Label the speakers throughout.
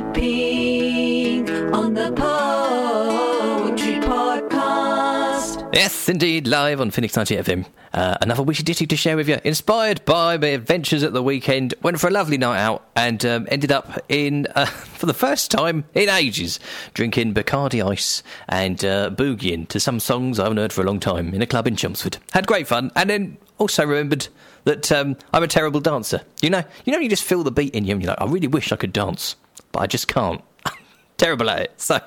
Speaker 1: Pink on the Poetry Podcast.
Speaker 2: Yes, indeed, live on Phoenix 90 FM. Uh, another witty ditty to share with you. Inspired by my adventures at the weekend, went for a lovely night out and um, ended up in, uh, for the first time in ages, drinking Bacardi Ice and uh, boogieing to some songs I haven't heard for a long time in a club in Chelmsford. Had great fun and then also remembered that um, I'm a terrible dancer. You know, you know, you just feel the beat in you and you're like, I really wish I could dance, but I just can't. terrible at it. So,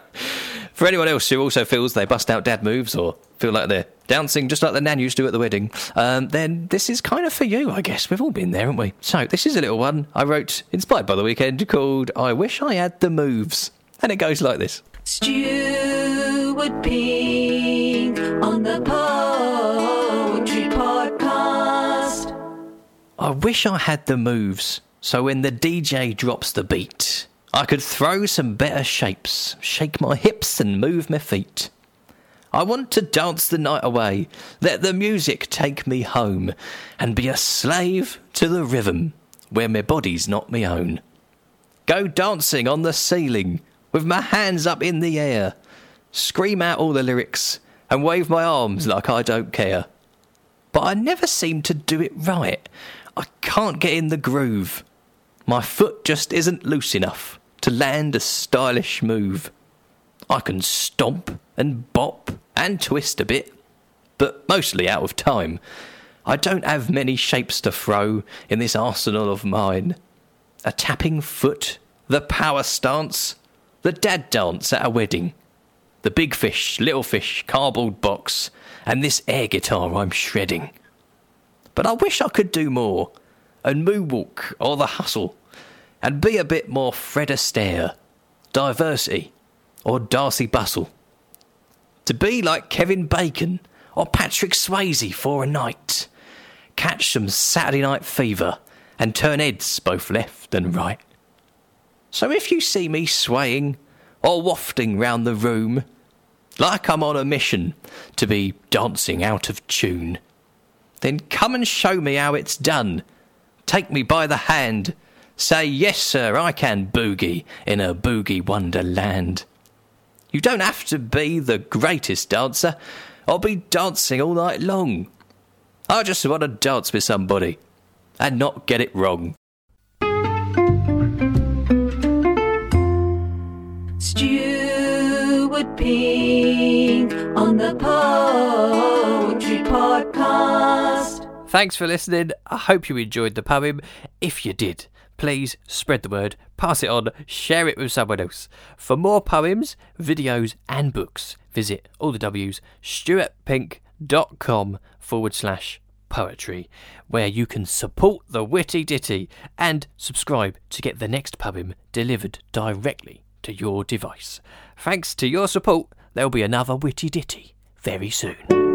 Speaker 2: for anyone else who also feels they bust out dad moves or feel like they're dancing just like the nan used to at the wedding, um, then this is kind of for you, I guess. We've all been there, haven't we? So, this is a little one I wrote, inspired by the weekend, called I Wish I Had the Moves. And it goes like this
Speaker 1: Stuart Pink on the Poetry Podcast.
Speaker 2: I wish I had the moves, so when the DJ drops the beat, I could throw some better shapes, shake my hips and move my feet. I want to dance the night away, let the music take me home, and be a slave to the rhythm where my body's not me own. Go dancing on the ceiling with my hands up in the air, scream out all the lyrics and wave my arms like I don't care. But I never seem to do it right. I can't get in the groove. My foot just isn't loose enough to land a stylish move. I can stomp and bop and twist a bit, but mostly out of time. I don't have many shapes to throw in this arsenal of mine. A tapping foot, the power stance, the dad dance at a wedding, the big fish, little fish, cardboard box, and this air guitar I'm shredding. But I wish I could do more, and moonwalk or the hustle, and be a bit more Fred Astaire, diversity, or Darcey Bussell. To be like Kevin Bacon or Patrick Swayze for a night, catch some Saturday night fever, and turn heads both left and right. So if you see me swaying or wafting round the room, like I'm on a mission to be dancing out of tune, then come and show me how it's done. Take me by the hand. Say, yes, sir, I can boogie in a boogie wonderland. You don't have to be the greatest dancer I'll be dancing all night long. I just want to dance with somebody and not get it wrong.
Speaker 1: Stuart Pink on the Poetry Podcast.
Speaker 2: Thanks for listening. I hope you enjoyed the poem. If you did, please spread the word, pass it on, share it with someone else. For more poems, videos, and books, visit all the W's stuartpink.com forward slash poetry, where you can support the witty ditty and subscribe to get the next poem delivered directly to your device. Thanks to your support, there'll be another witty ditty very soon.